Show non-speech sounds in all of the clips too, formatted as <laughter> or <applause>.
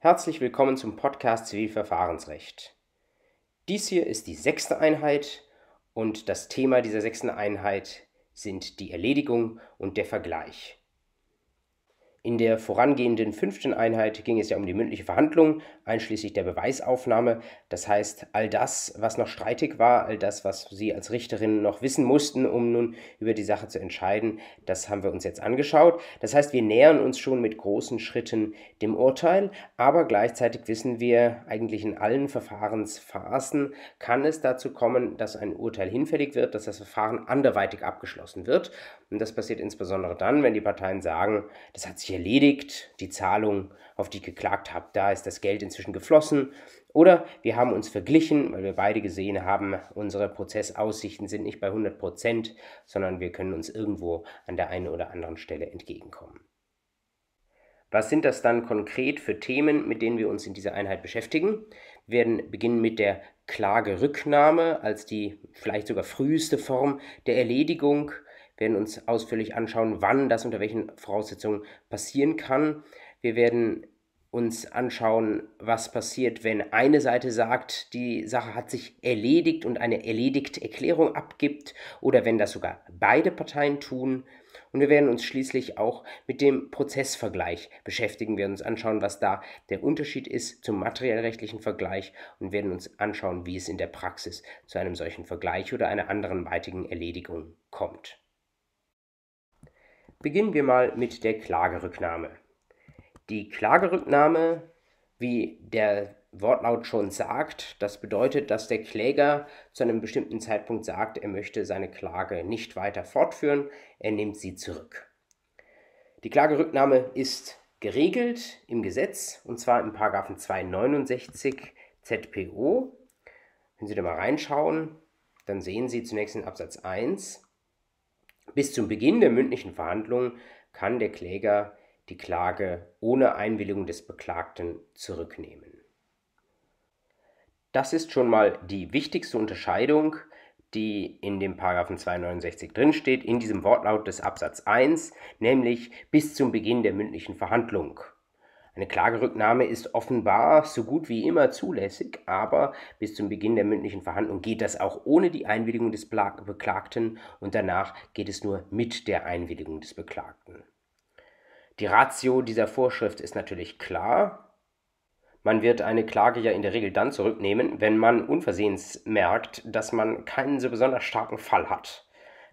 Herzlich willkommen zum Podcast Zivilverfahrensrecht. Dies hier ist die sechste Einheit und das Thema dieser sechsten Einheit sind die Erledigung und der Vergleich. In der vorangehenden fünften Einheit ging es ja um die mündliche Verhandlung, einschließlich der Beweisaufnahme. Das heißt, all das, was noch streitig war, all das, was Sie als Richterin noch wissen mussten, um nun über die Sache zu entscheiden, das haben wir uns jetzt angeschaut. Das heißt, wir nähern uns schon mit großen Schritten dem Urteil, aber gleichzeitig wissen wir, eigentlich in allen Verfahrensphasen kann es dazu kommen, dass ein Urteil hinfällig wird, dass das Verfahren anderweitig abgeschlossen wird. Und das passiert insbesondere dann, wenn die Parteien sagen, das hat sich erledigt, die Zahlung, auf die ich geklagt habe, da ist das Geld inzwischen geflossen. Oder wir haben uns verglichen, weil wir beide gesehen haben, unsere Prozessaussichten sind nicht bei 100 Prozent, sondern wir können uns irgendwo an der einen oder anderen Stelle entgegenkommen. Was sind das dann konkret für Themen, mit denen wir uns in dieser Einheit beschäftigen? Wir werden beginnen mit der Klagerücknahme als die vielleicht sogar früheste Form der Erledigung werden uns ausführlich anschauen, wann das unter welchen Voraussetzungen passieren kann. Wir werden uns anschauen, was passiert, wenn eine Seite sagt, die Sache hat sich erledigt und eine erledigte Erklärung abgibt oder wenn das sogar beide Parteien tun. Und wir werden uns schließlich auch mit dem Prozessvergleich beschäftigen. Wir werden uns anschauen, was da der Unterschied ist zum materiellrechtlichen Vergleich und werden uns anschauen, wie es in der Praxis zu einem solchen Vergleich oder einer anderen weitigen Erledigung kommt. Beginnen wir mal mit der Klagerücknahme. Die Klagerücknahme, wie der Wortlaut schon sagt, das bedeutet, dass der Kläger zu einem bestimmten Zeitpunkt sagt, er möchte seine Klage nicht weiter fortführen, er nimmt sie zurück. Die Klagerücknahme ist geregelt im Gesetz und zwar im 269 ZPO. Wenn Sie da mal reinschauen, dann sehen Sie zunächst in Absatz 1, bis zum Beginn der mündlichen Verhandlung kann der Kläger die Klage ohne Einwilligung des Beklagten zurücknehmen. Das ist schon mal die wichtigste Unterscheidung, die in dem Paragraphen 269 drinsteht, in diesem Wortlaut des Absatz 1, nämlich bis zum Beginn der mündlichen Verhandlung. Eine Klagerücknahme ist offenbar so gut wie immer zulässig, aber bis zum Beginn der mündlichen Verhandlung geht das auch ohne die Einwilligung des Beklagten und danach geht es nur mit der Einwilligung des Beklagten. Die Ratio dieser Vorschrift ist natürlich klar. Man wird eine Klage ja in der Regel dann zurücknehmen, wenn man unversehens merkt, dass man keinen so besonders starken Fall hat.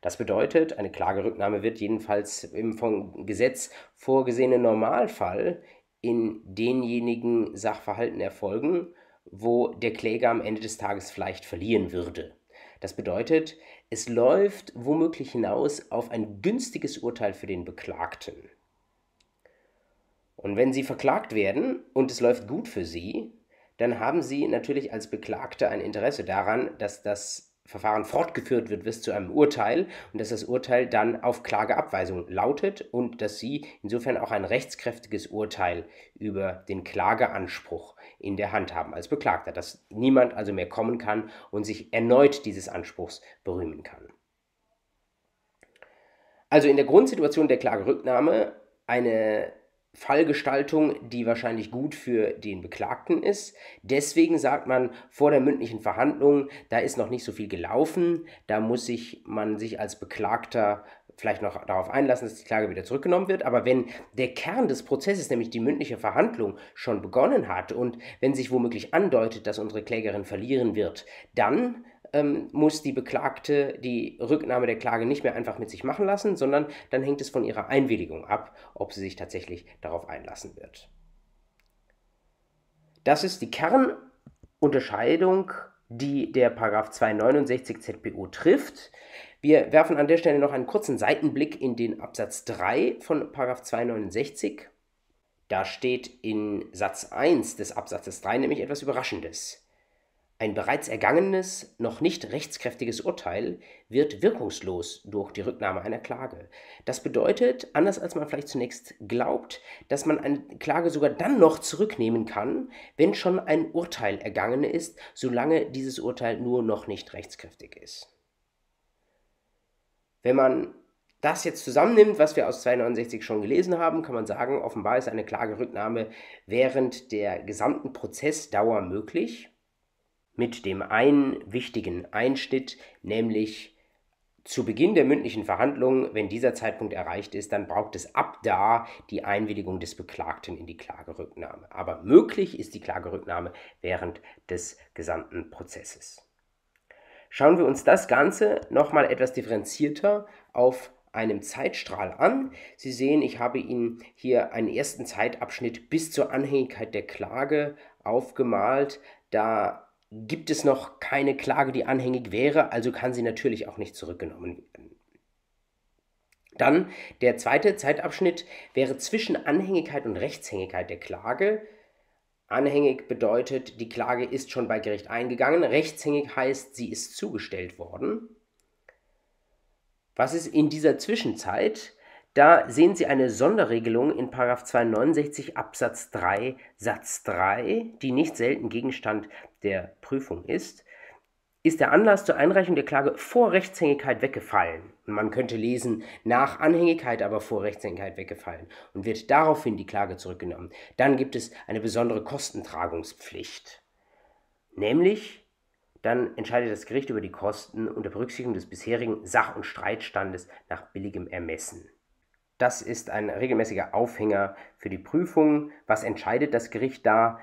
Das bedeutet, eine Klagerücknahme wird jedenfalls im vom Gesetz vorgesehenen Normalfall in denjenigen Sachverhalten erfolgen, wo der Kläger am Ende des Tages vielleicht verlieren würde. Das bedeutet, es läuft womöglich hinaus auf ein günstiges Urteil für den Beklagten. Und wenn Sie verklagt werden und es läuft gut für Sie, dann haben Sie natürlich als Beklagter ein Interesse daran, dass das Verfahren fortgeführt wird bis zu einem Urteil und dass das Urteil dann auf Klageabweisung lautet und dass Sie insofern auch ein rechtskräftiges Urteil über den Klageanspruch in der Hand haben als Beklagter, dass niemand also mehr kommen kann und sich erneut dieses Anspruchs berühmen kann. Also in der Grundsituation der Klagerücknahme eine Fallgestaltung, die wahrscheinlich gut für den Beklagten ist. Deswegen sagt man vor der mündlichen Verhandlung, da ist noch nicht so viel gelaufen, da muss sich man sich als Beklagter vielleicht noch darauf einlassen, dass die Klage wieder zurückgenommen wird. Aber wenn der Kern des Prozesses, nämlich die mündliche Verhandlung, schon begonnen hat und wenn sich womöglich andeutet, dass unsere Klägerin verlieren wird, dann ähm, muss die Beklagte die Rücknahme der Klage nicht mehr einfach mit sich machen lassen, sondern dann hängt es von ihrer Einwilligung ab, ob sie sich tatsächlich darauf einlassen wird. Das ist die Kernunterscheidung, die der Paragraph 269 ZPO trifft. Wir werfen an der Stelle noch einen kurzen Seitenblick in den Absatz 3 von Paragraph 269. Da steht in Satz 1 des Absatzes 3 nämlich etwas Überraschendes. Ein bereits ergangenes, noch nicht rechtskräftiges Urteil wird wirkungslos durch die Rücknahme einer Klage. Das bedeutet, anders als man vielleicht zunächst glaubt, dass man eine Klage sogar dann noch zurücknehmen kann, wenn schon ein Urteil ergangen ist, solange dieses Urteil nur noch nicht rechtskräftig ist. Wenn man das jetzt zusammennimmt, was wir aus 269 schon gelesen haben, kann man sagen, offenbar ist eine Klagerücknahme während der gesamten Prozessdauer möglich, mit dem einen wichtigen Einschnitt, nämlich zu Beginn der mündlichen Verhandlungen, wenn dieser Zeitpunkt erreicht ist, dann braucht es ab da die Einwilligung des Beklagten in die Klagerücknahme. Aber möglich ist die Klagerücknahme während des gesamten Prozesses. Schauen wir uns das Ganze nochmal etwas differenzierter auf einem Zeitstrahl an. Sie sehen, ich habe Ihnen hier einen ersten Zeitabschnitt bis zur Anhängigkeit der Klage aufgemalt. Da gibt es noch keine Klage, die anhängig wäre, also kann sie natürlich auch nicht zurückgenommen werden. Dann der zweite Zeitabschnitt wäre zwischen Anhängigkeit und Rechtshängigkeit der Klage. Anhängig bedeutet, die Klage ist schon bei Gericht eingegangen. Rechtshängig heißt, sie ist zugestellt worden. Was ist in dieser Zwischenzeit? Da sehen Sie eine Sonderregelung in 269 Absatz 3 Satz 3, die nicht selten Gegenstand der Prüfung ist. Ist der Anlass zur Einreichung der Klage vor Rechtshängigkeit weggefallen? Man könnte lesen, nach Anhängigkeit aber vor Rechtshängigkeit weggefallen und wird daraufhin die Klage zurückgenommen. Dann gibt es eine besondere Kostentragungspflicht. Nämlich, dann entscheidet das Gericht über die Kosten unter Berücksichtigung des bisherigen Sach- und Streitstandes nach billigem Ermessen. Das ist ein regelmäßiger Aufhänger für die Prüfung. Was entscheidet das Gericht da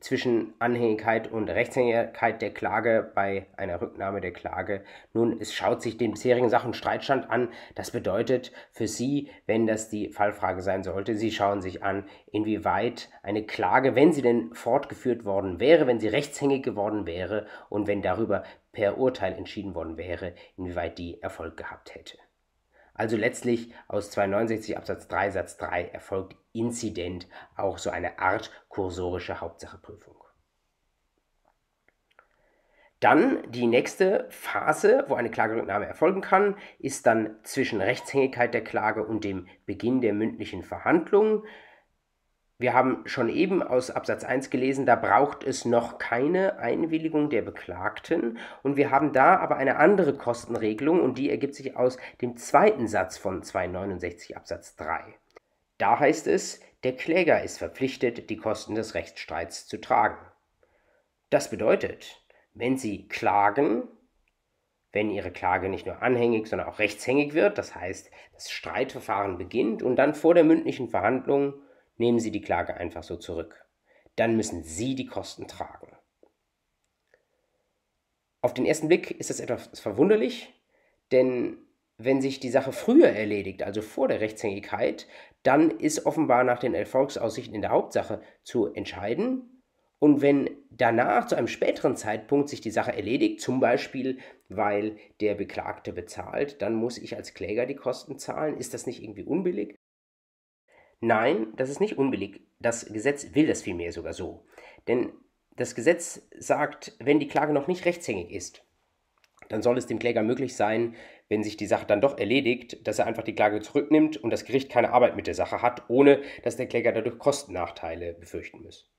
zwischen Anhängigkeit und Rechtshängigkeit der Klage bei einer Rücknahme der Klage? Nun, es schaut sich den bisherigen Sach- und Streitstand an. Das bedeutet für Sie, wenn das die Fallfrage sein sollte, Sie schauen sich an, inwieweit eine Klage, wenn sie denn fortgeführt worden wäre, wenn sie rechtshängig geworden wäre und wenn darüber per Urteil entschieden worden wäre, inwieweit die Erfolg gehabt hätte. Also letztlich aus 269 Absatz 3 Satz 3 erfolgt Inzident auch so eine Art kursorische Hauptsacheprüfung. Dann die nächste Phase, wo eine Klagerücknahme erfolgen kann, ist dann zwischen Rechtshängigkeit der Klage und dem Beginn der mündlichen Verhandlungen. Wir haben schon eben aus Absatz 1 gelesen, da braucht es noch keine Einwilligung der Beklagten. Und wir haben da aber eine andere Kostenregelung und die ergibt sich aus dem zweiten Satz von 269 Absatz 3. Da heißt es, der Kläger ist verpflichtet, die Kosten des Rechtsstreits zu tragen. Das bedeutet, wenn Sie klagen, wenn Ihre Klage nicht nur anhängig, sondern auch rechtshängig wird, das heißt, das Streitverfahren beginnt und dann vor der mündlichen Verhandlung nehmen Sie die Klage einfach so zurück. Dann müssen Sie die Kosten tragen. Auf den ersten Blick ist das etwas verwunderlich, denn wenn sich die Sache früher erledigt, also vor der Rechtshängigkeit, dann ist offenbar nach den Erfolgsaussichten in der Hauptsache zu entscheiden. Und wenn danach zu einem späteren Zeitpunkt sich die Sache erledigt, zum Beispiel weil der Beklagte bezahlt, dann muss ich als Kläger die Kosten zahlen. Ist das nicht irgendwie unbillig? Nein, das ist nicht unbillig. Das Gesetz will das vielmehr sogar so. Denn das Gesetz sagt, wenn die Klage noch nicht rechtshängig ist, dann soll es dem Kläger möglich sein, wenn sich die Sache dann doch erledigt, dass er einfach die Klage zurücknimmt und das Gericht keine Arbeit mit der Sache hat, ohne dass der Kläger dadurch Kostennachteile befürchten muss.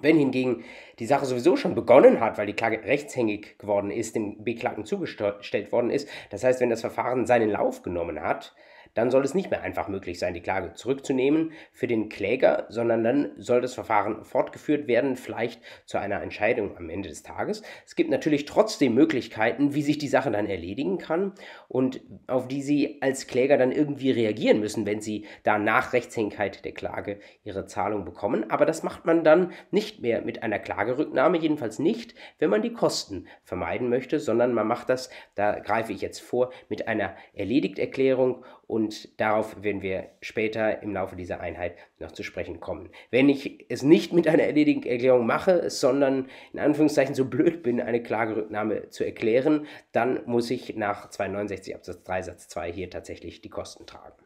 Wenn hingegen die Sache sowieso schon begonnen hat, weil die Klage rechtshängig geworden ist, dem Beklagten zugestellt worden ist, das heißt, wenn das Verfahren seinen Lauf genommen hat, dann soll es nicht mehr einfach möglich sein, die Klage zurückzunehmen für den Kläger, sondern dann soll das Verfahren fortgeführt werden, vielleicht zu einer Entscheidung am Ende des Tages. Es gibt natürlich trotzdem Möglichkeiten, wie sich die Sache dann erledigen kann und auf die Sie als Kläger dann irgendwie reagieren müssen, wenn Sie da nach Rechtshängigkeit der Klage Ihre Zahlung bekommen. Aber das macht man dann nicht mehr mit einer Klagerücknahme, jedenfalls nicht, wenn man die Kosten vermeiden möchte, sondern man macht das, da greife ich jetzt vor, mit einer Erledigterklärung und darauf werden wir später im Laufe dieser Einheit noch zu sprechen kommen. Wenn ich es nicht mit einer erledigten Erklärung mache, sondern in Anführungszeichen so blöd bin, eine Klagerücknahme zu erklären, dann muss ich nach 269 Absatz 3 Satz 2 hier tatsächlich die Kosten tragen.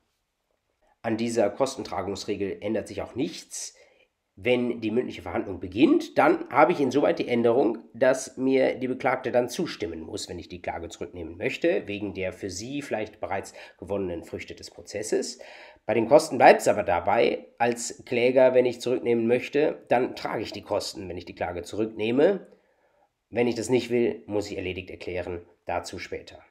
An dieser Kostentragungsregel ändert sich auch nichts wenn die mündliche Verhandlung beginnt, dann habe ich insoweit die Änderung, dass mir die Beklagte dann zustimmen muss, wenn ich die Klage zurücknehmen möchte, wegen der für sie vielleicht bereits gewonnenen Früchte des Prozesses. Bei den Kosten bleibt es aber dabei, als Kläger, wenn ich zurücknehmen möchte, dann trage ich die Kosten, wenn ich die Klage zurücknehme. Wenn ich das nicht will, muss ich erledigt erklären, dazu später.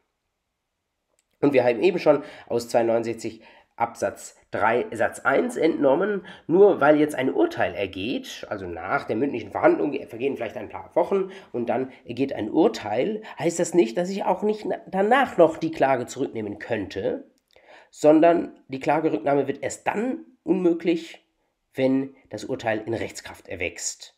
Und wir haben eben schon aus 269 Absatz 3 Satz 1 entnommen, nur weil jetzt ein Urteil ergeht, also nach der mündlichen Verhandlung vergehen vielleicht ein paar Wochen und dann ergeht ein Urteil, heißt das nicht, dass ich auch nicht danach noch die Klage zurücknehmen könnte, sondern die Klagerücknahme wird erst dann unmöglich, wenn das Urteil in Rechtskraft erwächst.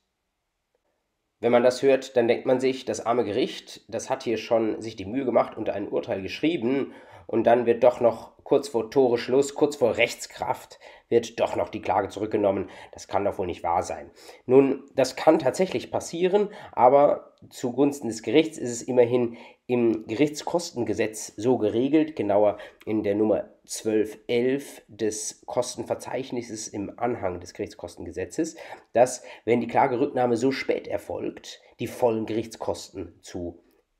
Wenn man das hört, dann denkt man sich, das arme Gericht, das hat hier schon sich die Mühe gemacht und ein Urteil geschrieben und dann wird doch noch kurz vor Tore Schluss, kurz vor Rechtskraft, wird doch noch die Klage zurückgenommen. Das kann doch wohl nicht wahr sein. Nun, das kann tatsächlich passieren, aber zugunsten des Gerichts ist es immerhin im Gerichtskostengesetz so geregelt, genauer in der Nummer 1211 des Kostenverzeichnisses im Anhang des Gerichtskostengesetzes, dass, wenn die Klagerücknahme so spät erfolgt, die vollen Gerichtskosten zu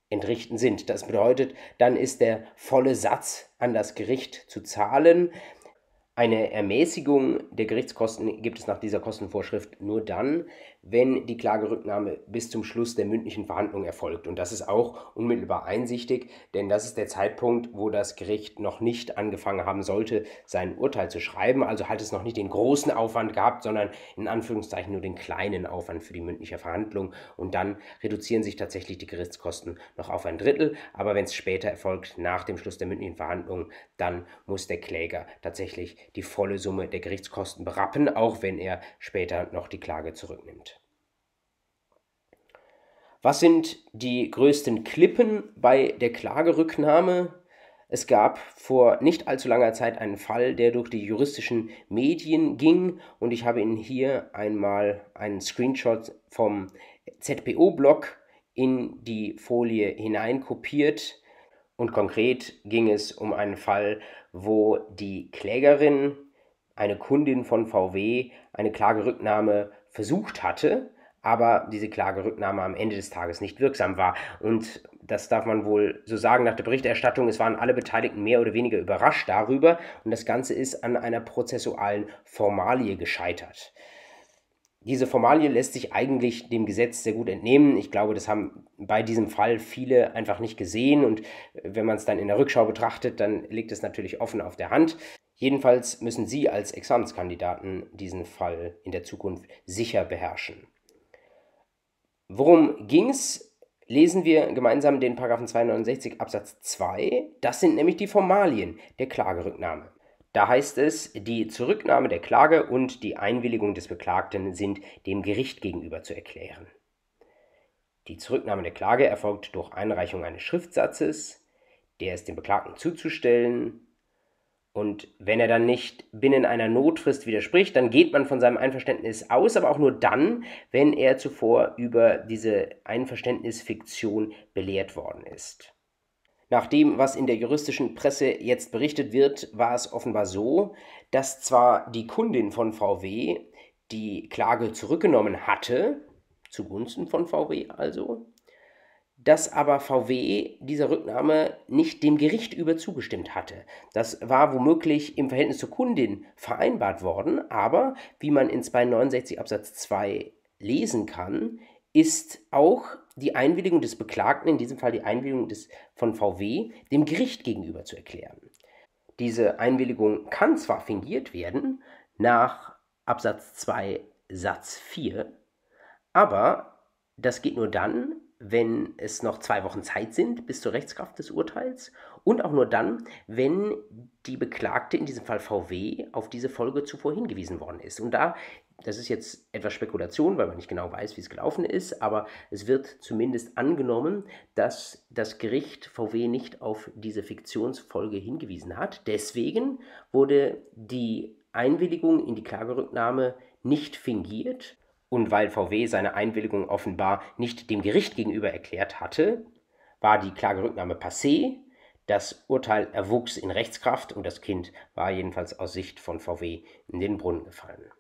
entrichten sind. Das bedeutet, dann ist der volle Satz an das Gericht zu zahlen. Eine Ermäßigung der Gerichtskosten gibt es nach dieser Kostenvorschrift nur dann, wenn die Klagerücknahme bis zum Schluss der mündlichen Verhandlung erfolgt. Und das ist auch unmittelbar einsichtig, denn das ist der Zeitpunkt, wo das Gericht noch nicht angefangen haben sollte, sein Urteil zu schreiben. Also hat es noch nicht den großen Aufwand gehabt, sondern in Anführungszeichen nur den kleinen Aufwand für die mündliche Verhandlung. Und dann reduzieren sich tatsächlich die Gerichtskosten noch auf ein Drittel. Aber wenn es später erfolgt, nach dem Schluss der mündlichen Verhandlung, dann muss der Kläger tatsächlich die volle Summe der Gerichtskosten berappen, auch wenn er später noch die Klage zurücknimmt. Was sind die größten Klippen bei der Klagerücknahme? Es gab vor nicht allzu langer Zeit einen Fall, der durch die juristischen Medien ging und ich habe Ihnen hier einmal einen Screenshot vom ZPO-Blog in die Folie hineinkopiert. Und konkret ging es um einen Fall, wo die Klägerin, eine Kundin von VW, eine Klagerücknahme versucht hatte aber diese Klagerücknahme am Ende des Tages nicht wirksam war. Und das darf man wohl so sagen nach der Berichterstattung. Es waren alle Beteiligten mehr oder weniger überrascht darüber und das Ganze ist an einer prozessualen Formalie gescheitert. Diese Formalie lässt sich eigentlich dem Gesetz sehr gut entnehmen. Ich glaube, das haben bei diesem Fall viele einfach nicht gesehen und wenn man es dann in der Rückschau betrachtet, dann liegt es natürlich offen auf der Hand. Jedenfalls müssen Sie als Examenskandidaten diesen Fall in der Zukunft sicher beherrschen. Worum ging es? Lesen wir gemeinsam den Paragraphen 269 Absatz 2. Das sind nämlich die Formalien der Klagerücknahme. Da heißt es, die Zurücknahme der Klage und die Einwilligung des Beklagten sind dem Gericht gegenüber zu erklären. Die Zurücknahme der Klage erfolgt durch Einreichung eines Schriftsatzes, der ist dem Beklagten zuzustellen und wenn er dann nicht binnen einer Notfrist widerspricht, dann geht man von seinem Einverständnis aus, aber auch nur dann, wenn er zuvor über diese Einverständnisfiktion belehrt worden ist. Nach dem, was in der juristischen Presse jetzt berichtet wird, war es offenbar so, dass zwar die Kundin von VW die Klage zurückgenommen hatte, zugunsten von VW also, dass aber VW dieser Rücknahme nicht dem Gericht über zugestimmt hatte. Das war womöglich im Verhältnis zur Kundin vereinbart worden, aber wie man in 269 Absatz 2 lesen kann, ist auch die Einwilligung des Beklagten, in diesem Fall die Einwilligung des, von VW, dem Gericht gegenüber zu erklären. Diese Einwilligung kann zwar fingiert werden nach Absatz 2 Satz 4, aber das geht nur dann, wenn es noch zwei Wochen Zeit sind bis zur Rechtskraft des Urteils und auch nur dann, wenn die Beklagte, in diesem Fall VW, auf diese Folge zuvor hingewiesen worden ist. Und da, das ist jetzt etwas Spekulation, weil man nicht genau weiß, wie es gelaufen ist, aber es wird zumindest angenommen, dass das Gericht VW nicht auf diese Fiktionsfolge hingewiesen hat. Deswegen wurde die Einwilligung in die Klagerücknahme nicht fingiert und weil VW seine Einwilligung offenbar nicht dem Gericht gegenüber erklärt hatte, war die Klagerücknahme passé, das Urteil erwuchs in Rechtskraft und das Kind war jedenfalls aus Sicht von VW in den Brunnen gefallen.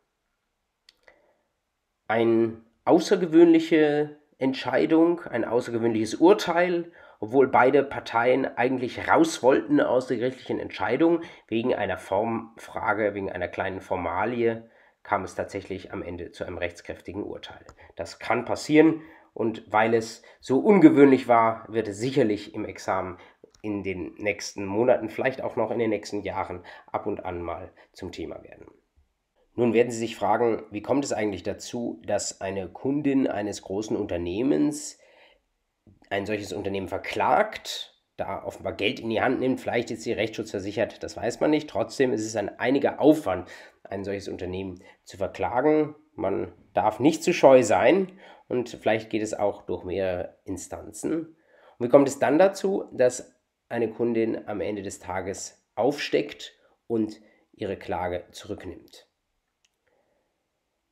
Eine außergewöhnliche Entscheidung, ein außergewöhnliches Urteil, obwohl beide Parteien eigentlich raus wollten aus der gerichtlichen Entscheidung wegen einer Formfrage, wegen einer kleinen Formalie, kam es tatsächlich am Ende zu einem rechtskräftigen Urteil. Das kann passieren und weil es so ungewöhnlich war, wird es sicherlich im Examen in den nächsten Monaten, vielleicht auch noch in den nächsten Jahren ab und an mal zum Thema werden. Nun werden Sie sich fragen, wie kommt es eigentlich dazu, dass eine Kundin eines großen Unternehmens ein solches Unternehmen verklagt, da offenbar Geld in die Hand nimmt, vielleicht ist sie rechtsschutzversichert, das weiß man nicht. Trotzdem ist es ein einiger Aufwand, ein solches Unternehmen zu verklagen. Man darf nicht zu scheu sein und vielleicht geht es auch durch mehrere Instanzen. Und wie kommt es dann dazu, dass eine Kundin am Ende des Tages aufsteckt und ihre Klage zurücknimmt?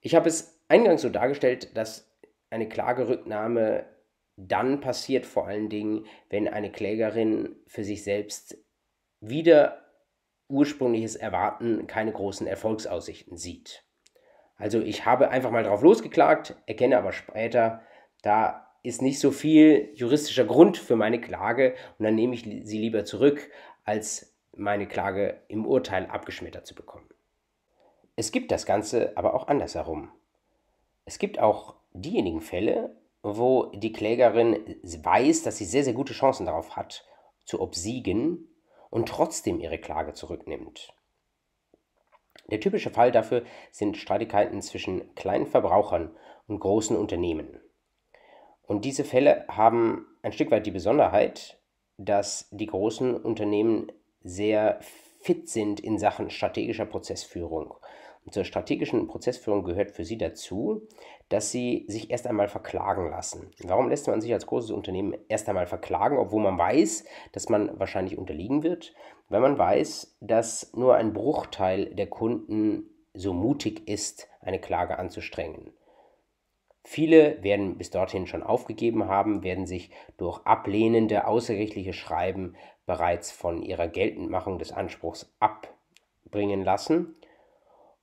Ich habe es eingangs so dargestellt, dass eine Klagerücknahme dann passiert vor allen Dingen, wenn eine Klägerin für sich selbst wieder ursprüngliches Erwarten keine großen Erfolgsaussichten sieht. Also ich habe einfach mal drauf losgeklagt, erkenne aber später, da ist nicht so viel juristischer Grund für meine Klage und dann nehme ich sie lieber zurück, als meine Klage im Urteil abgeschmettert zu bekommen. Es gibt das Ganze aber auch andersherum. Es gibt auch diejenigen Fälle, wo die Klägerin weiß, dass sie sehr, sehr gute Chancen darauf hat, zu obsiegen und trotzdem ihre Klage zurücknimmt. Der typische Fall dafür sind Streitigkeiten zwischen kleinen Verbrauchern und großen Unternehmen. Und diese Fälle haben ein Stück weit die Besonderheit, dass die großen Unternehmen sehr fit sind in Sachen strategischer Prozessführung zur strategischen Prozessführung gehört für Sie dazu, dass Sie sich erst einmal verklagen lassen. Warum lässt man sich als großes Unternehmen erst einmal verklagen, obwohl man weiß, dass man wahrscheinlich unterliegen wird? Wenn man weiß, dass nur ein Bruchteil der Kunden so mutig ist, eine Klage anzustrengen. Viele werden bis dorthin schon aufgegeben haben, werden sich durch ablehnende außergerichtliche Schreiben bereits von ihrer Geltendmachung des Anspruchs abbringen lassen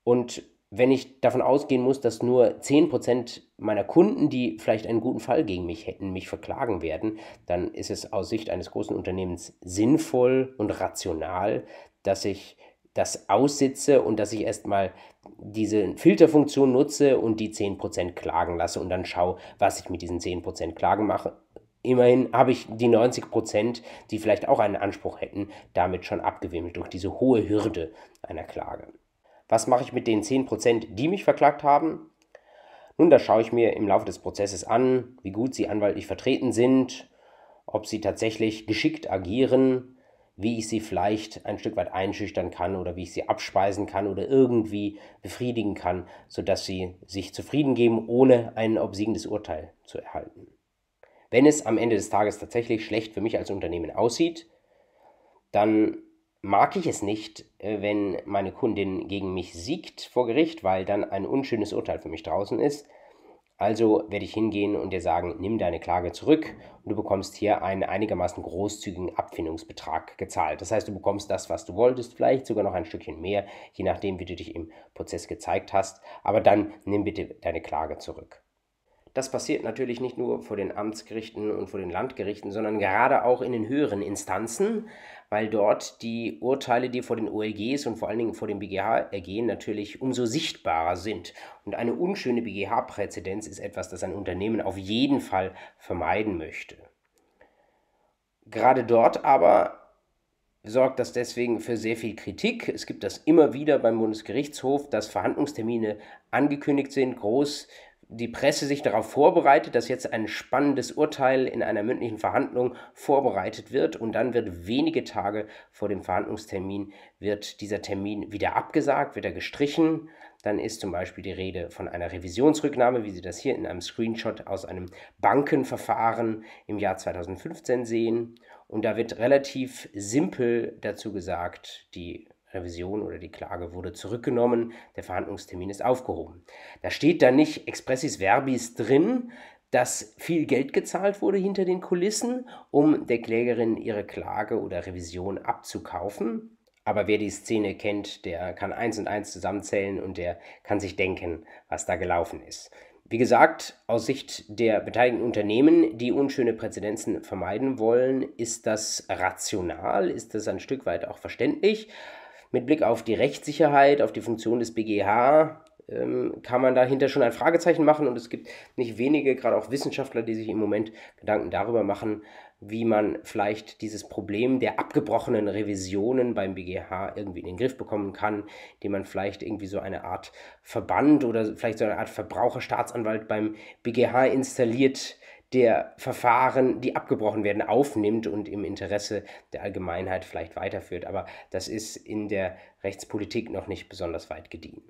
und wenn ich davon ausgehen muss, dass nur 10% meiner Kunden, die vielleicht einen guten Fall gegen mich hätten, mich verklagen werden, dann ist es aus Sicht eines großen Unternehmens sinnvoll und rational, dass ich das aussitze und dass ich erstmal diese Filterfunktion nutze und die 10% klagen lasse und dann schaue, was ich mit diesen 10% Klagen mache. Immerhin habe ich die 90%, die vielleicht auch einen Anspruch hätten, damit schon abgewimmelt durch diese hohe Hürde einer Klage. Was mache ich mit den 10%, die mich verklagt haben? Nun, da schaue ich mir im Laufe des Prozesses an, wie gut sie anwaltlich vertreten sind, ob sie tatsächlich geschickt agieren, wie ich sie vielleicht ein Stück weit einschüchtern kann oder wie ich sie abspeisen kann oder irgendwie befriedigen kann, sodass sie sich zufrieden geben, ohne ein obsiegendes Urteil zu erhalten. Wenn es am Ende des Tages tatsächlich schlecht für mich als Unternehmen aussieht, dann mag ich es nicht, äh, wenn meine Kundin gegen mich siegt vor Gericht, weil dann ein unschönes Urteil für mich draußen ist. Also werde ich hingehen und dir sagen, nimm deine Klage zurück und du bekommst hier einen einigermaßen großzügigen Abfindungsbetrag gezahlt. Das heißt, du bekommst das, was du wolltest, vielleicht sogar noch ein Stückchen mehr, je nachdem, wie du dich im Prozess gezeigt hast. Aber dann nimm bitte deine Klage zurück. Das passiert natürlich nicht nur vor den Amtsgerichten und vor den Landgerichten, sondern gerade auch in den höheren Instanzen, weil dort die Urteile, die vor den OLGs und vor allen Dingen vor dem BGH ergehen, natürlich umso sichtbarer sind. Und eine unschöne BGH-Präzedenz ist etwas, das ein Unternehmen auf jeden Fall vermeiden möchte. Gerade dort aber sorgt das deswegen für sehr viel Kritik. Es gibt das immer wieder beim Bundesgerichtshof, dass Verhandlungstermine angekündigt sind, groß die Presse sich darauf vorbereitet, dass jetzt ein spannendes Urteil in einer mündlichen Verhandlung vorbereitet wird und dann wird wenige Tage vor dem Verhandlungstermin wird dieser Termin wieder abgesagt, wird er gestrichen. Dann ist zum Beispiel die Rede von einer Revisionsrücknahme, wie Sie das hier in einem Screenshot aus einem Bankenverfahren im Jahr 2015 sehen. Und da wird relativ simpel dazu gesagt, die Revision oder die Klage wurde zurückgenommen, der Verhandlungstermin ist aufgehoben. Da steht dann nicht expressis verbis drin, dass viel Geld gezahlt wurde hinter den Kulissen, um der Klägerin ihre Klage oder Revision abzukaufen. Aber wer die Szene kennt, der kann eins und eins zusammenzählen und der kann sich denken, was da gelaufen ist. Wie gesagt, aus Sicht der beteiligten Unternehmen, die unschöne Präzedenzen vermeiden wollen, ist das rational, ist das ein Stück weit auch verständlich. Mit Blick auf die Rechtssicherheit, auf die Funktion des BGH ähm, kann man dahinter schon ein Fragezeichen machen und es gibt nicht wenige, gerade auch Wissenschaftler, die sich im Moment Gedanken darüber machen, wie man vielleicht dieses Problem der abgebrochenen Revisionen beim BGH irgendwie in den Griff bekommen kann, indem man vielleicht irgendwie so eine Art Verband oder vielleicht so eine Art Verbraucherstaatsanwalt beim BGH installiert, der Verfahren, die abgebrochen werden, aufnimmt und im Interesse der Allgemeinheit vielleicht weiterführt. Aber das ist in der Rechtspolitik noch nicht besonders weit gediehen.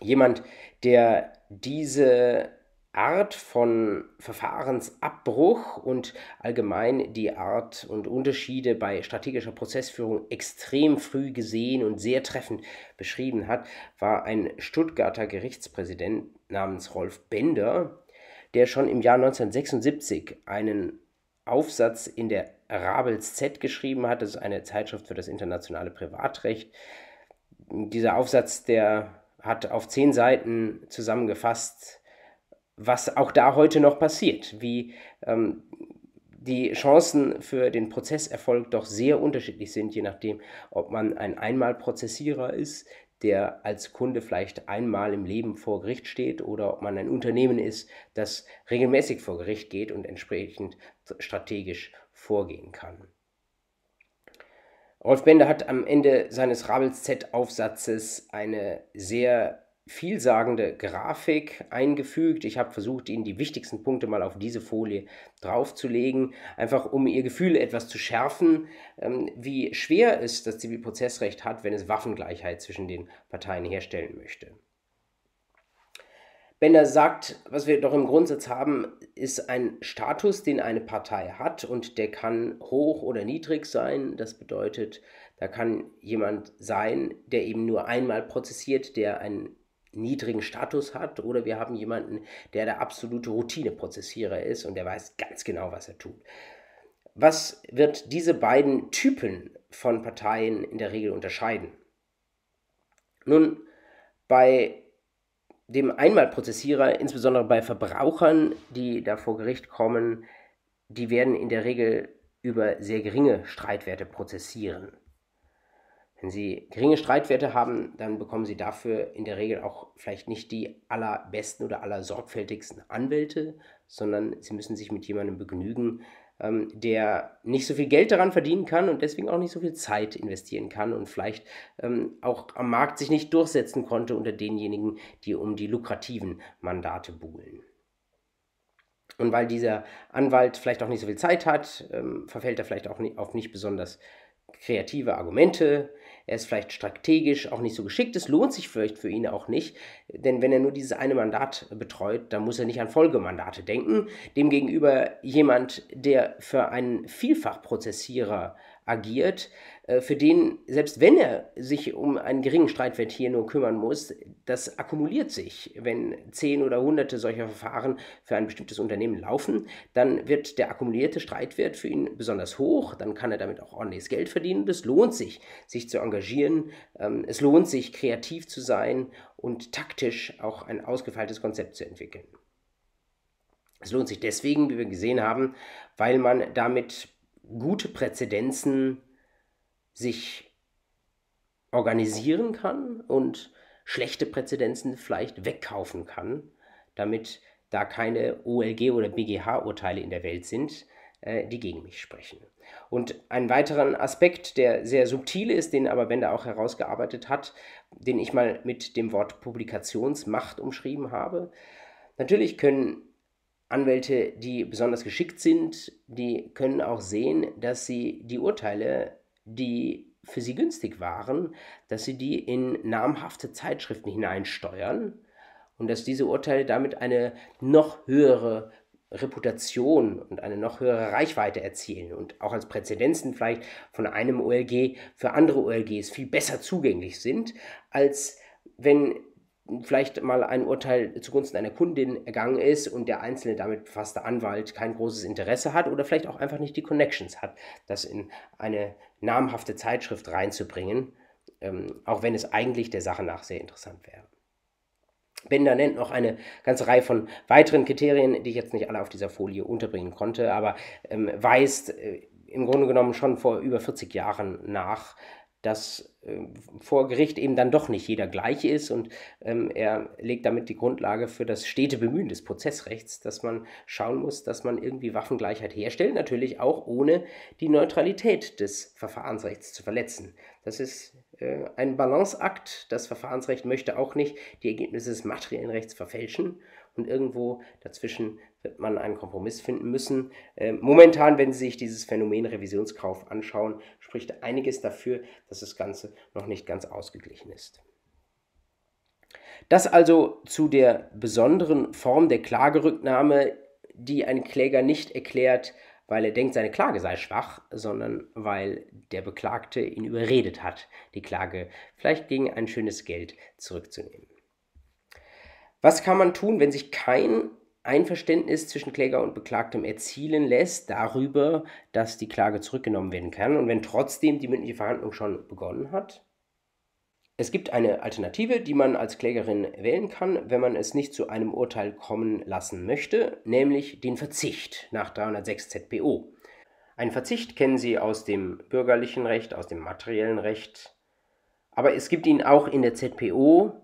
Jemand, der diese Art von Verfahrensabbruch und allgemein die Art und Unterschiede bei strategischer Prozessführung extrem früh gesehen und sehr treffend beschrieben hat, war ein Stuttgarter Gerichtspräsident namens Rolf Bender, der schon im Jahr 1976 einen Aufsatz in der Rabels Z geschrieben hat. Das ist eine Zeitschrift für das internationale Privatrecht. Dieser Aufsatz, der hat auf zehn Seiten zusammengefasst, was auch da heute noch passiert, wie ähm, die Chancen für den Prozesserfolg doch sehr unterschiedlich sind, je nachdem, ob man ein Einmalprozessierer ist, der als Kunde vielleicht einmal im Leben vor Gericht steht oder ob man ein Unternehmen ist, das regelmäßig vor Gericht geht und entsprechend strategisch vorgehen kann. Rolf Bender hat am Ende seines Rabels Z-Aufsatzes eine sehr vielsagende Grafik eingefügt. Ich habe versucht, Ihnen die wichtigsten Punkte mal auf diese Folie draufzulegen, einfach um Ihr Gefühl etwas zu schärfen, ähm, wie schwer es das Zivilprozessrecht hat, wenn es Waffengleichheit zwischen den Parteien herstellen möchte. Bender sagt, was wir doch im Grundsatz haben, ist ein Status, den eine Partei hat und der kann hoch oder niedrig sein. Das bedeutet, da kann jemand sein, der eben nur einmal prozessiert, der einen niedrigen Status hat oder wir haben jemanden, der der absolute Routineprozessierer ist und der weiß ganz genau, was er tut. Was wird diese beiden Typen von Parteien in der Regel unterscheiden? Nun, bei dem Einmalprozessierer, insbesondere bei Verbrauchern, die da vor Gericht kommen, die werden in der Regel über sehr geringe Streitwerte prozessieren. Wenn Sie geringe Streitwerte haben, dann bekommen Sie dafür in der Regel auch vielleicht nicht die allerbesten oder allersorgfältigsten Anwälte, sondern Sie müssen sich mit jemandem begnügen, ähm, der nicht so viel Geld daran verdienen kann und deswegen auch nicht so viel Zeit investieren kann und vielleicht ähm, auch am Markt sich nicht durchsetzen konnte unter denjenigen, die um die lukrativen Mandate buhlen. Und weil dieser Anwalt vielleicht auch nicht so viel Zeit hat, ähm, verfällt er vielleicht auch auf nicht besonders kreative Argumente, er ist vielleicht strategisch auch nicht so geschickt, es lohnt sich vielleicht für ihn auch nicht, denn wenn er nur dieses eine Mandat betreut, dann muss er nicht an Folgemandate denken. Demgegenüber jemand, der für einen Vielfachprozessierer agiert, äh, für den, selbst wenn er sich um einen geringen Streitwert hier nur kümmern muss, das akkumuliert sich. Wenn zehn oder hunderte solcher Verfahren für ein bestimmtes Unternehmen laufen, dann wird der akkumulierte Streitwert für ihn besonders hoch, dann kann er damit auch ordentliches Geld verdienen. Es lohnt sich, sich zu engagieren, ähm, es lohnt sich, kreativ zu sein und taktisch auch ein ausgefeiltes Konzept zu entwickeln. Es lohnt sich deswegen, wie wir gesehen haben, weil man damit gute Präzedenzen sich organisieren kann und schlechte Präzedenzen vielleicht wegkaufen kann, damit da keine OLG oder BGH-Urteile in der Welt sind, äh, die gegen mich sprechen. Und einen weiteren Aspekt, der sehr subtil ist, den aber Bender auch herausgearbeitet hat, den ich mal mit dem Wort Publikationsmacht umschrieben habe. Natürlich können Anwälte, die besonders geschickt sind, die können auch sehen, dass sie die Urteile, die für sie günstig waren, dass sie die in namhafte Zeitschriften hineinsteuern und dass diese Urteile damit eine noch höhere Reputation und eine noch höhere Reichweite erzielen und auch als Präzedenzen vielleicht von einem OLG für andere OLGs viel besser zugänglich sind, als wenn vielleicht mal ein Urteil zugunsten einer Kundin ergangen ist und der einzelne damit befasste Anwalt kein großes Interesse hat oder vielleicht auch einfach nicht die Connections hat, das in eine namhafte Zeitschrift reinzubringen, ähm, auch wenn es eigentlich der Sache nach sehr interessant wäre. Bender nennt noch eine ganze Reihe von weiteren Kriterien, die ich jetzt nicht alle auf dieser Folie unterbringen konnte, aber ähm, weist äh, im Grunde genommen schon vor über 40 Jahren nach, dass äh, vor Gericht eben dann doch nicht jeder gleich ist und ähm, er legt damit die Grundlage für das stete Bemühen des Prozessrechts, dass man schauen muss, dass man irgendwie Waffengleichheit herstellt, natürlich auch ohne die Neutralität des Verfahrensrechts zu verletzen. Das ist äh, ein Balanceakt. Das Verfahrensrecht möchte auch nicht die Ergebnisse des materiellen Rechts verfälschen und irgendwo dazwischen wird man einen Kompromiss finden müssen. Ähm, momentan, wenn Sie sich dieses Phänomen Revisionskauf anschauen, spricht einiges dafür, dass das Ganze noch nicht ganz ausgeglichen ist. Das also zu der besonderen Form der Klagerücknahme, die ein Kläger nicht erklärt, weil er denkt, seine Klage sei schwach, sondern weil der Beklagte ihn überredet hat, die Klage vielleicht gegen ein schönes Geld zurückzunehmen. Was kann man tun, wenn sich kein Einverständnis zwischen Kläger und Beklagtem erzielen lässt darüber, dass die Klage zurückgenommen werden kann und wenn trotzdem die mündliche Verhandlung schon begonnen hat? Es gibt eine Alternative, die man als Klägerin wählen kann, wenn man es nicht zu einem Urteil kommen lassen möchte, nämlich den Verzicht nach 306 ZPO. Einen Verzicht kennen Sie aus dem bürgerlichen Recht, aus dem materiellen Recht, aber es gibt ihn auch in der ZPO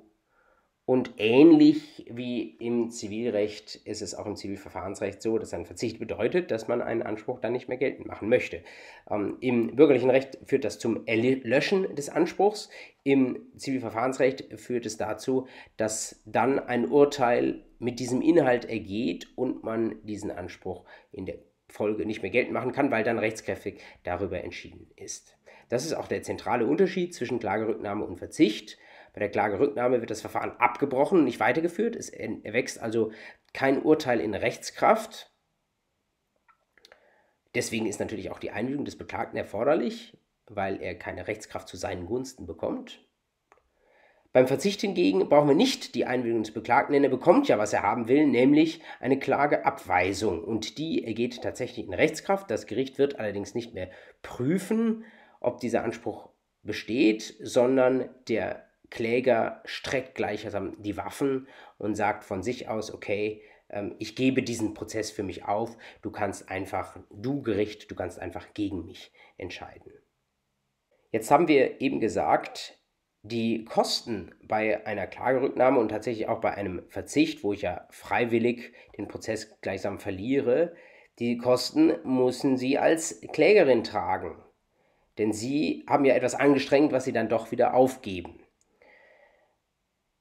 und ähnlich wie im Zivilrecht ist es auch im Zivilverfahrensrecht so, dass ein Verzicht bedeutet, dass man einen Anspruch dann nicht mehr geltend machen möchte. Ähm, Im bürgerlichen Recht führt das zum Erlöschen des Anspruchs. Im Zivilverfahrensrecht führt es dazu, dass dann ein Urteil mit diesem Inhalt ergeht und man diesen Anspruch in der Folge nicht mehr geltend machen kann, weil dann rechtskräftig darüber entschieden ist. Das ist auch der zentrale Unterschied zwischen Klagerücknahme und Verzicht. Bei der Klagerücknahme wird das Verfahren abgebrochen und nicht weitergeführt. Es erwächst also kein Urteil in Rechtskraft. Deswegen ist natürlich auch die Einwilligung des Beklagten erforderlich, weil er keine Rechtskraft zu seinen Gunsten bekommt. Beim Verzicht hingegen brauchen wir nicht die Einwilligung des Beklagten, denn er bekommt ja, was er haben will, nämlich eine Klageabweisung. Und die ergeht tatsächlich in Rechtskraft. Das Gericht wird allerdings nicht mehr prüfen, ob dieser Anspruch besteht, sondern der Kläger streckt gleichsam die Waffen und sagt von sich aus, okay, ähm, ich gebe diesen Prozess für mich auf, du kannst einfach, du Gericht, du kannst einfach gegen mich entscheiden. Jetzt haben wir eben gesagt, die Kosten bei einer Klagerücknahme und tatsächlich auch bei einem Verzicht, wo ich ja freiwillig den Prozess gleichsam verliere, die Kosten müssen Sie als Klägerin tragen. Denn Sie haben ja etwas angestrengt, was Sie dann doch wieder aufgeben.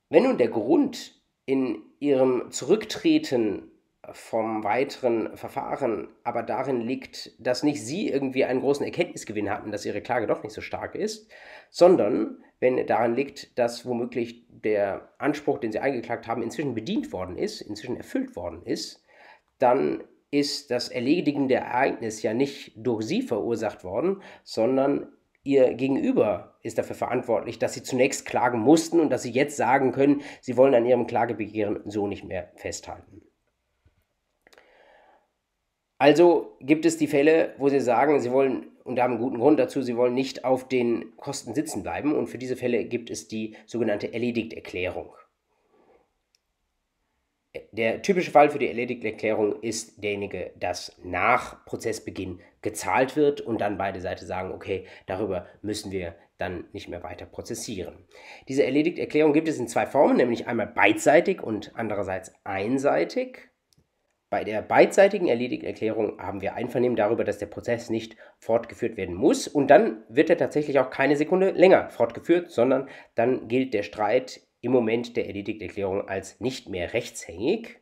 Wenn nun der Grund in ihrem Zurücktreten vom weiteren Verfahren aber darin liegt, dass nicht sie irgendwie einen großen Erkenntnisgewinn hatten, dass ihre Klage doch nicht so stark ist, sondern wenn daran liegt, dass womöglich der Anspruch, den sie eingeklagt haben, inzwischen bedient worden ist, inzwischen erfüllt worden ist, dann ist das erledigende Ereignis ja nicht durch sie verursacht worden, sondern ihr Gegenüber ist dafür verantwortlich, dass sie zunächst klagen mussten und dass sie jetzt sagen können, sie wollen an ihrem Klagebegehren so nicht mehr festhalten. Also gibt es die Fälle, wo sie sagen, sie wollen, und haben einen guten Grund dazu, sie wollen nicht auf den Kosten sitzen bleiben. Und für diese Fälle gibt es die sogenannte Erledigterklärung. Der typische Fall für die Erledigterklärung ist derjenige, dass nach Prozessbeginn gezahlt wird und dann beide Seiten sagen, okay, darüber müssen wir dann nicht mehr weiter prozessieren. Diese Erledigterklärung gibt es in zwei Formen, nämlich einmal beidseitig und andererseits einseitig. Bei der beidseitigen Erledigterklärung haben wir Einvernehmen darüber, dass der Prozess nicht fortgeführt werden muss und dann wird er tatsächlich auch keine Sekunde länger fortgeführt, sondern dann gilt der Streit im Moment der Erledigterklärung als nicht mehr rechtshängig.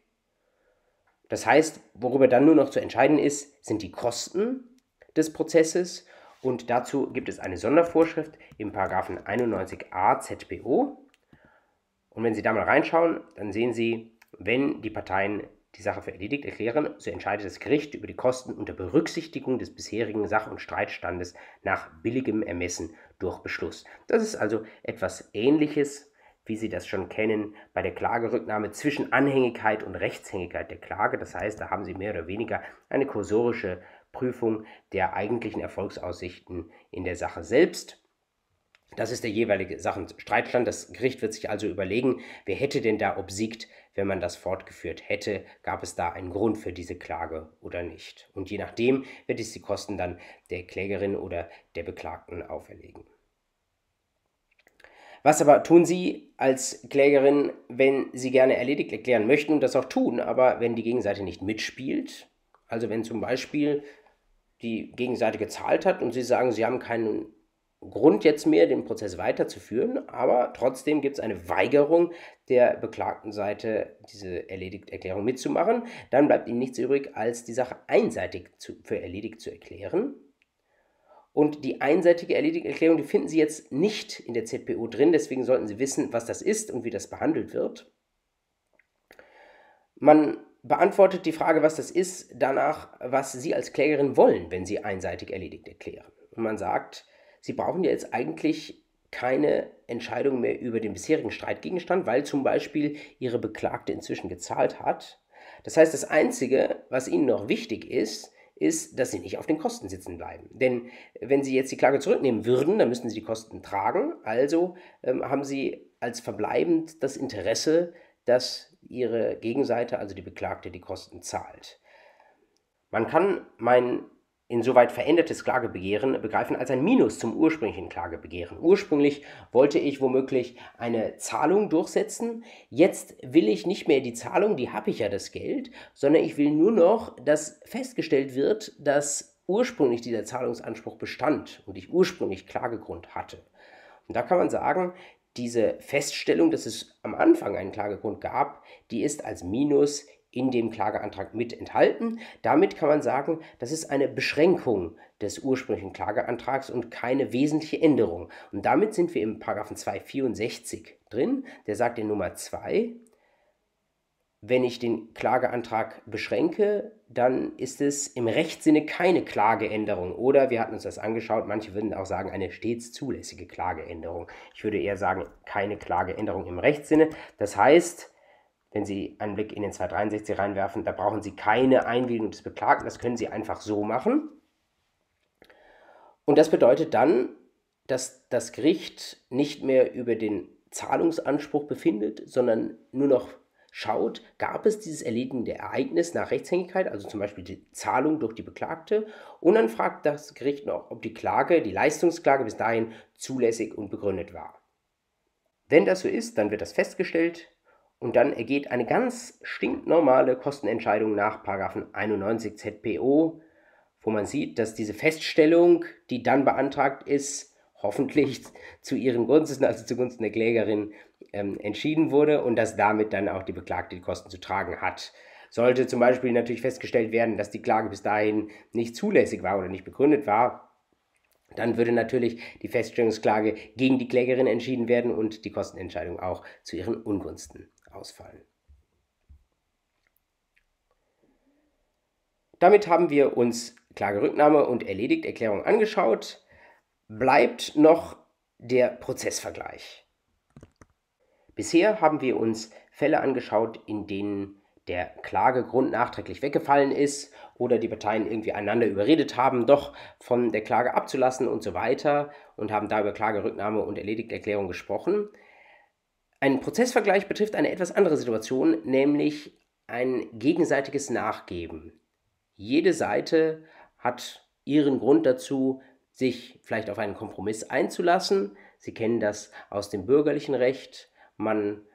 Das heißt, worüber dann nur noch zu entscheiden ist, sind die Kosten des Prozesses und dazu gibt es eine Sondervorschrift im Paragraphen 91a ZPO. Und wenn Sie da mal reinschauen, dann sehen Sie, wenn die Parteien die Sache für erledigt erklären, so entscheidet das Gericht über die Kosten unter Berücksichtigung des bisherigen Sach- und Streitstandes nach billigem Ermessen durch Beschluss. Das ist also etwas Ähnliches wie Sie das schon kennen, bei der Klagerücknahme zwischen Anhängigkeit und Rechtshängigkeit der Klage. Das heißt, da haben Sie mehr oder weniger eine kursorische Prüfung der eigentlichen Erfolgsaussichten in der Sache selbst. Das ist der jeweilige Sachenstreitstand. Das Gericht wird sich also überlegen, wer hätte denn da obsiegt, wenn man das fortgeführt hätte, gab es da einen Grund für diese Klage oder nicht. Und je nachdem wird es die Kosten dann der Klägerin oder der Beklagten auferlegen. Was aber tun Sie als Klägerin, wenn Sie gerne erledigt erklären möchten und das auch tun, aber wenn die Gegenseite nicht mitspielt? Also wenn zum Beispiel die Gegenseite gezahlt hat und Sie sagen, Sie haben keinen Grund jetzt mehr, den Prozess weiterzuführen, aber trotzdem gibt es eine Weigerung der beklagten Seite, diese Erledigterklärung mitzumachen. Dann bleibt Ihnen nichts übrig, als die Sache einseitig zu, für erledigt zu erklären. Und die einseitige Erledigterklärung, die finden Sie jetzt nicht in der ZPO drin, deswegen sollten Sie wissen, was das ist und wie das behandelt wird. Man beantwortet die Frage, was das ist, danach, was Sie als Klägerin wollen, wenn Sie einseitig erledigt erklären. Und man sagt, Sie brauchen ja jetzt eigentlich keine Entscheidung mehr über den bisherigen Streitgegenstand, weil zum Beispiel Ihre Beklagte inzwischen gezahlt hat. Das heißt, das Einzige, was Ihnen noch wichtig ist, ist, dass Sie nicht auf den Kosten sitzen bleiben. Denn wenn Sie jetzt die Klage zurücknehmen würden, dann müssten Sie die Kosten tragen. Also ähm, haben Sie als verbleibend das Interesse, dass Ihre Gegenseite, also die Beklagte, die Kosten zahlt. Man kann mein insoweit verändertes Klagebegehren begreifen als ein Minus zum ursprünglichen Klagebegehren. Ursprünglich wollte ich womöglich eine Zahlung durchsetzen. Jetzt will ich nicht mehr die Zahlung, die habe ich ja das Geld, sondern ich will nur noch, dass festgestellt wird, dass ursprünglich dieser Zahlungsanspruch bestand und ich ursprünglich Klagegrund hatte. Und da kann man sagen, diese Feststellung, dass es am Anfang einen Klagegrund gab, die ist als Minus in dem Klageantrag mit enthalten. Damit kann man sagen, das ist eine Beschränkung des ursprünglichen Klageantrags und keine wesentliche Änderung. Und damit sind wir im Paragraphen 264 drin. Der sagt in Nummer 2, wenn ich den Klageantrag beschränke, dann ist es im Rechtssinne keine Klageänderung. Oder wir hatten uns das angeschaut, manche würden auch sagen, eine stets zulässige Klageänderung. Ich würde eher sagen, keine Klageänderung im Rechtssinne. Das heißt, wenn Sie einen Blick in den 263 reinwerfen, da brauchen Sie keine Einwilligung des Beklagten, das können Sie einfach so machen. Und das bedeutet dann, dass das Gericht nicht mehr über den Zahlungsanspruch befindet, sondern nur noch schaut, gab es dieses erledigende Ereignis nach Rechtshängigkeit, also zum Beispiel die Zahlung durch die Beklagte, und dann fragt das Gericht noch, ob die Klage, die Leistungsklage bis dahin zulässig und begründet war. Wenn das so ist, dann wird das festgestellt, und dann ergeht eine ganz stinknormale Kostenentscheidung nach 91 ZPO, wo man sieht, dass diese Feststellung, die dann beantragt ist, hoffentlich <laughs> zu ihren Gunsten, also zugunsten der Klägerin, ähm, entschieden wurde und dass damit dann auch die Beklagte die Kosten zu tragen hat. Sollte zum Beispiel natürlich festgestellt werden, dass die Klage bis dahin nicht zulässig war oder nicht begründet war, dann würde natürlich die Feststellungsklage gegen die Klägerin entschieden werden und die Kostenentscheidung auch zu ihren Ungunsten ausfallen. Damit haben wir uns Klagerücknahme und Erledigterklärung angeschaut. Bleibt noch der Prozessvergleich. Bisher haben wir uns Fälle angeschaut, in denen der Klagegrund nachträglich weggefallen ist oder die Parteien irgendwie einander überredet haben, doch von der Klage abzulassen und so weiter und haben da über Klagerücknahme und Erledigterklärung gesprochen. Ein Prozessvergleich betrifft eine etwas andere Situation, nämlich ein gegenseitiges Nachgeben. Jede Seite hat ihren Grund dazu, sich vielleicht auf einen Kompromiss einzulassen. Sie kennen das aus dem bürgerlichen Recht. Man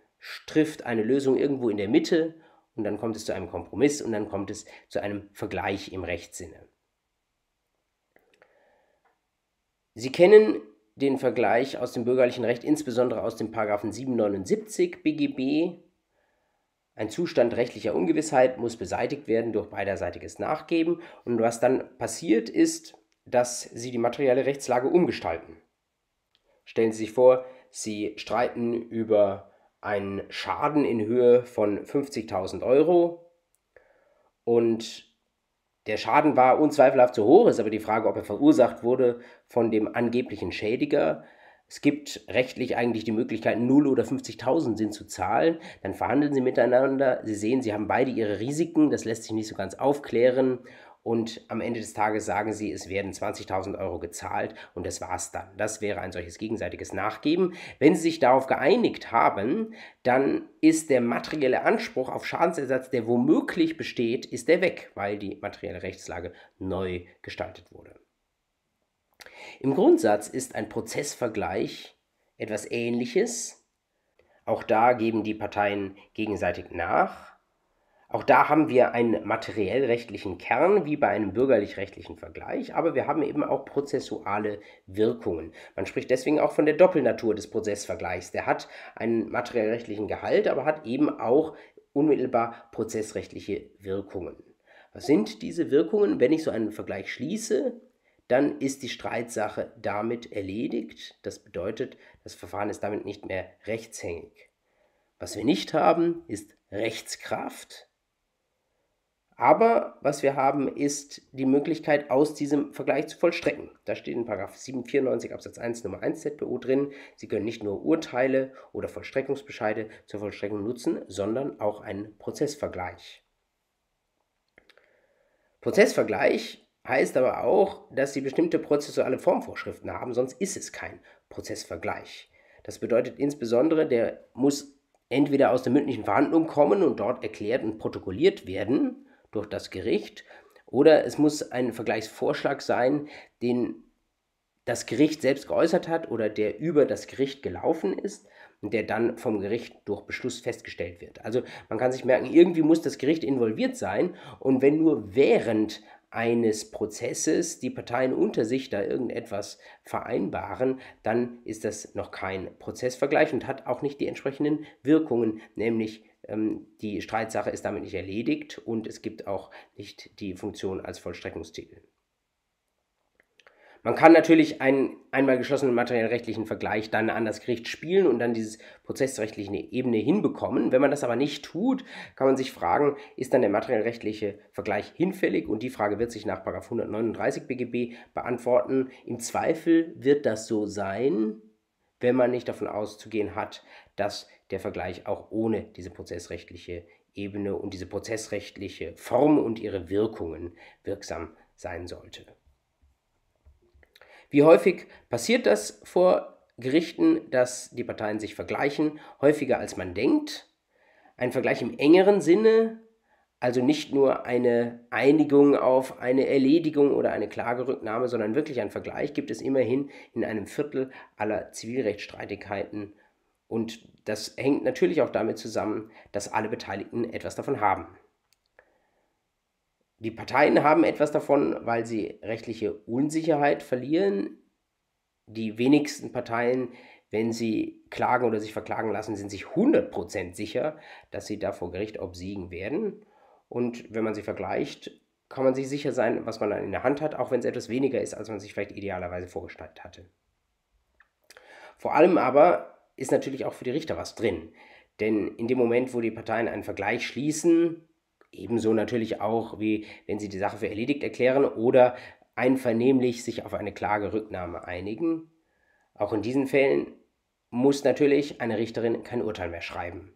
trifft eine Lösung irgendwo in der Mitte und dann kommt es zu einem Kompromiss und dann kommt es zu einem Vergleich im Rechtssinne. Sie kennen den Vergleich aus dem bürgerlichen Recht, insbesondere aus dem Paragraphen 779 BGB. Ein Zustand rechtlicher Ungewissheit muss beseitigt werden durch beiderseitiges Nachgeben. Und was dann passiert ist, dass Sie die materielle Rechtslage umgestalten. Stellen Sie sich vor, Sie streiten über einen Schaden in Höhe von 50.000 Euro und der Schaden war unzweifelhaft zu hoch, ist aber die Frage, ob er verursacht wurde von dem angeblichen Schädiger. Es gibt rechtlich eigentlich die Möglichkeit, 0 oder 50.000 sind zu zahlen. Dann verhandeln sie miteinander. Sie sehen, sie haben beide ihre Risiken. Das lässt sich nicht so ganz aufklären und am Ende des Tages sagen sie, es werden 20.000 Euro gezahlt und das war's dann. Das wäre ein solches gegenseitiges Nachgeben. Wenn sie sich darauf geeinigt haben, dann ist der materielle Anspruch auf Schadensersatz, der womöglich besteht, ist der weg, weil die materielle Rechtslage neu gestaltet wurde. Im Grundsatz ist ein Prozessvergleich etwas Ähnliches. Auch da geben die Parteien gegenseitig nach. Auch da haben wir einen materiell-rechtlichen Kern, wie bei einem bürgerlich-rechtlichen Vergleich, aber wir haben eben auch prozessuale Wirkungen. Man spricht deswegen auch von der Doppelnatur des Prozessvergleichs. Der hat einen materiell-rechtlichen Gehalt, aber hat eben auch unmittelbar prozessrechtliche Wirkungen. Was sind diese Wirkungen? Wenn ich so einen Vergleich schließe, dann ist die Streitsache damit erledigt. Das bedeutet, das Verfahren ist damit nicht mehr rechtshängig. Was wir nicht haben, ist Rechtskraft. Aber was wir haben, ist die Möglichkeit, aus diesem Vergleich zu vollstrecken. Da steht in 794 Absatz 1 Nummer 1 ZBO drin, Sie können nicht nur Urteile oder Vollstreckungsbescheide zur Vollstreckung nutzen, sondern auch einen Prozessvergleich. Prozessvergleich heißt aber auch, dass Sie bestimmte prozessuale Formvorschriften haben, sonst ist es kein Prozessvergleich. Das bedeutet insbesondere, der muss entweder aus der mündlichen Verhandlung kommen und dort erklärt und protokolliert werden, durch das Gericht oder es muss ein Vergleichsvorschlag sein, den das Gericht selbst geäußert hat oder der über das Gericht gelaufen ist und der dann vom Gericht durch Beschluss festgestellt wird. Also man kann sich merken, irgendwie muss das Gericht involviert sein und wenn nur während eines Prozesses die Parteien unter sich da irgendetwas vereinbaren, dann ist das noch kein Prozessvergleich und hat auch nicht die entsprechenden Wirkungen, nämlich die Streitsache ist damit nicht erledigt und es gibt auch nicht die Funktion als Vollstreckungstitel. Man kann natürlich einen einmal geschlossenen materiellrechtlichen Vergleich dann an das Gericht spielen und dann diese prozessrechtliche Ebene hinbekommen. Wenn man das aber nicht tut, kann man sich fragen, ist dann der materiellrechtliche Vergleich hinfällig? Und die Frage wird sich nach 139 BGB beantworten. Im Zweifel wird das so sein, wenn man nicht davon auszugehen hat, dass der Vergleich auch ohne diese prozessrechtliche Ebene und diese prozessrechtliche Form und ihre Wirkungen wirksam sein sollte. Wie häufig passiert das vor Gerichten, dass die Parteien sich vergleichen? Häufiger als man denkt. Ein Vergleich im engeren Sinne, also nicht nur eine Einigung auf eine Erledigung oder eine Klagerücknahme, sondern wirklich ein Vergleich, gibt es immerhin in einem Viertel aller Zivilrechtsstreitigkeiten und das hängt natürlich auch damit zusammen, dass alle Beteiligten etwas davon haben. Die Parteien haben etwas davon, weil sie rechtliche Unsicherheit verlieren. Die wenigsten Parteien, wenn sie klagen oder sich verklagen lassen, sind sich 100% sicher, dass sie da vor Gericht obsiegen werden. Und wenn man sie vergleicht, kann man sich sicher sein, was man dann in der Hand hat, auch wenn es etwas weniger ist, als man sich vielleicht idealerweise vorgestellt hatte. Vor allem aber ist natürlich auch für die Richter was drin. Denn in dem Moment, wo die Parteien einen Vergleich schließen, ebenso natürlich auch, wie wenn sie die Sache für erledigt erklären oder einvernehmlich sich auf eine Klagerücknahme einigen, auch in diesen Fällen muss natürlich eine Richterin kein Urteil mehr schreiben.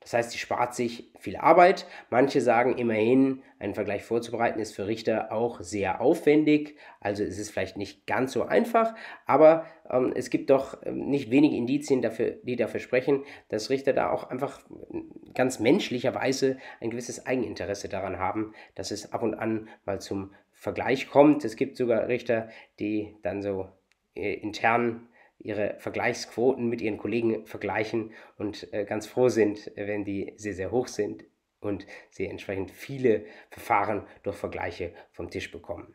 Das heißt, sie spart sich viel Arbeit. Manche sagen immerhin, einen Vergleich vorzubereiten ist für Richter auch sehr aufwendig. Also ist es vielleicht nicht ganz so einfach, aber ähm, es gibt doch ähm, nicht wenige Indizien, dafür, die dafür sprechen, dass Richter da auch einfach ganz menschlicherweise ein gewisses Eigeninteresse daran haben, dass es ab und an mal zum Vergleich kommt. Es gibt sogar Richter, die dann so äh, intern ihre Vergleichsquoten mit ihren Kollegen vergleichen und äh, ganz froh sind, wenn die sehr, sehr hoch sind und sie entsprechend viele Verfahren durch Vergleiche vom Tisch bekommen.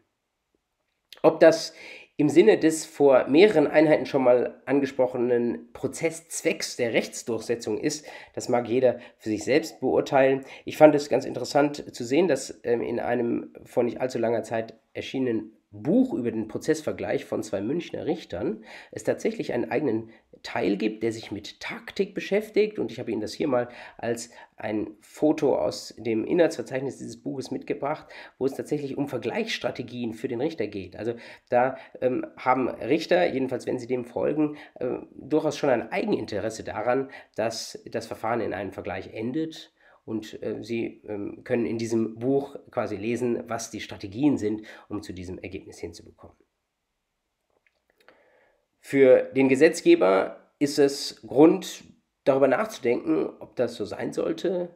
Ob das im Sinne des vor mehreren Einheiten schon mal angesprochenen Prozesszwecks der Rechtsdurchsetzung ist, das mag jeder für sich selbst beurteilen. Ich fand es ganz interessant zu sehen, dass ähm, in einem vor nicht allzu langer Zeit erschienenen Buch über den Prozessvergleich von zwei Münchner Richtern es tatsächlich einen eigenen Teil gibt, der sich mit Taktik beschäftigt. Und ich habe Ihnen das hier mal als ein Foto aus dem Inhaltsverzeichnis dieses Buches mitgebracht, wo es tatsächlich um Vergleichsstrategien für den Richter geht. Also da ähm, haben Richter, jedenfalls wenn sie dem folgen, äh, durchaus schon ein Eigeninteresse daran, dass das Verfahren in einem Vergleich endet und äh, Sie ähm, können in diesem Buch quasi lesen, was die Strategien sind, um zu diesem Ergebnis hinzubekommen. Für den Gesetzgeber ist es Grund, darüber nachzudenken, ob das so sein sollte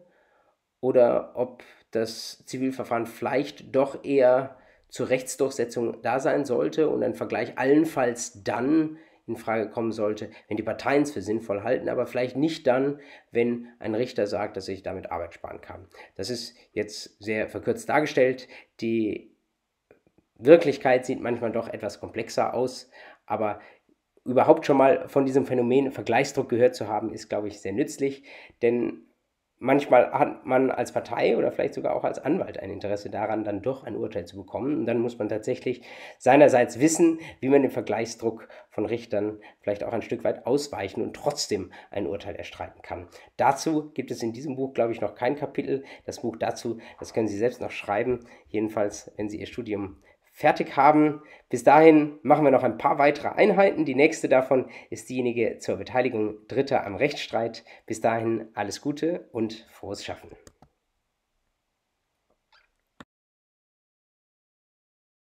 oder ob das Zivilverfahren vielleicht doch eher zur Rechtsdurchsetzung da sein sollte und ein Vergleich allenfalls dann in Frage kommen sollte, wenn die Parteien es für sinnvoll halten, aber vielleicht nicht dann, wenn ein Richter sagt, dass ich damit Arbeit sparen kann. Das ist jetzt sehr verkürzt dargestellt. Die Wirklichkeit sieht manchmal doch etwas komplexer aus, aber überhaupt schon mal von diesem Phänomen Vergleichsdruck gehört zu haben, ist, glaube ich, sehr nützlich, denn manchmal hat man als Partei oder vielleicht sogar auch als Anwalt ein Interesse daran, dann doch ein Urteil zu bekommen. Und dann muss man tatsächlich seinerseits wissen, wie man den Vergleichsdruck von Richtern vielleicht auch ein Stück weit ausweichen und trotzdem ein Urteil erstreiten kann. Dazu gibt es in diesem Buch, glaube ich, noch kein Kapitel. Das Buch dazu, das können Sie selbst noch schreiben, jedenfalls, wenn Sie Ihr Studium fertig haben. Bis dahin machen wir noch ein paar weitere Einheiten. Die nächste davon ist diejenige zur Beteiligung Dritter am Rechtsstreit. Bis dahin alles Gute und frohes Schaffen.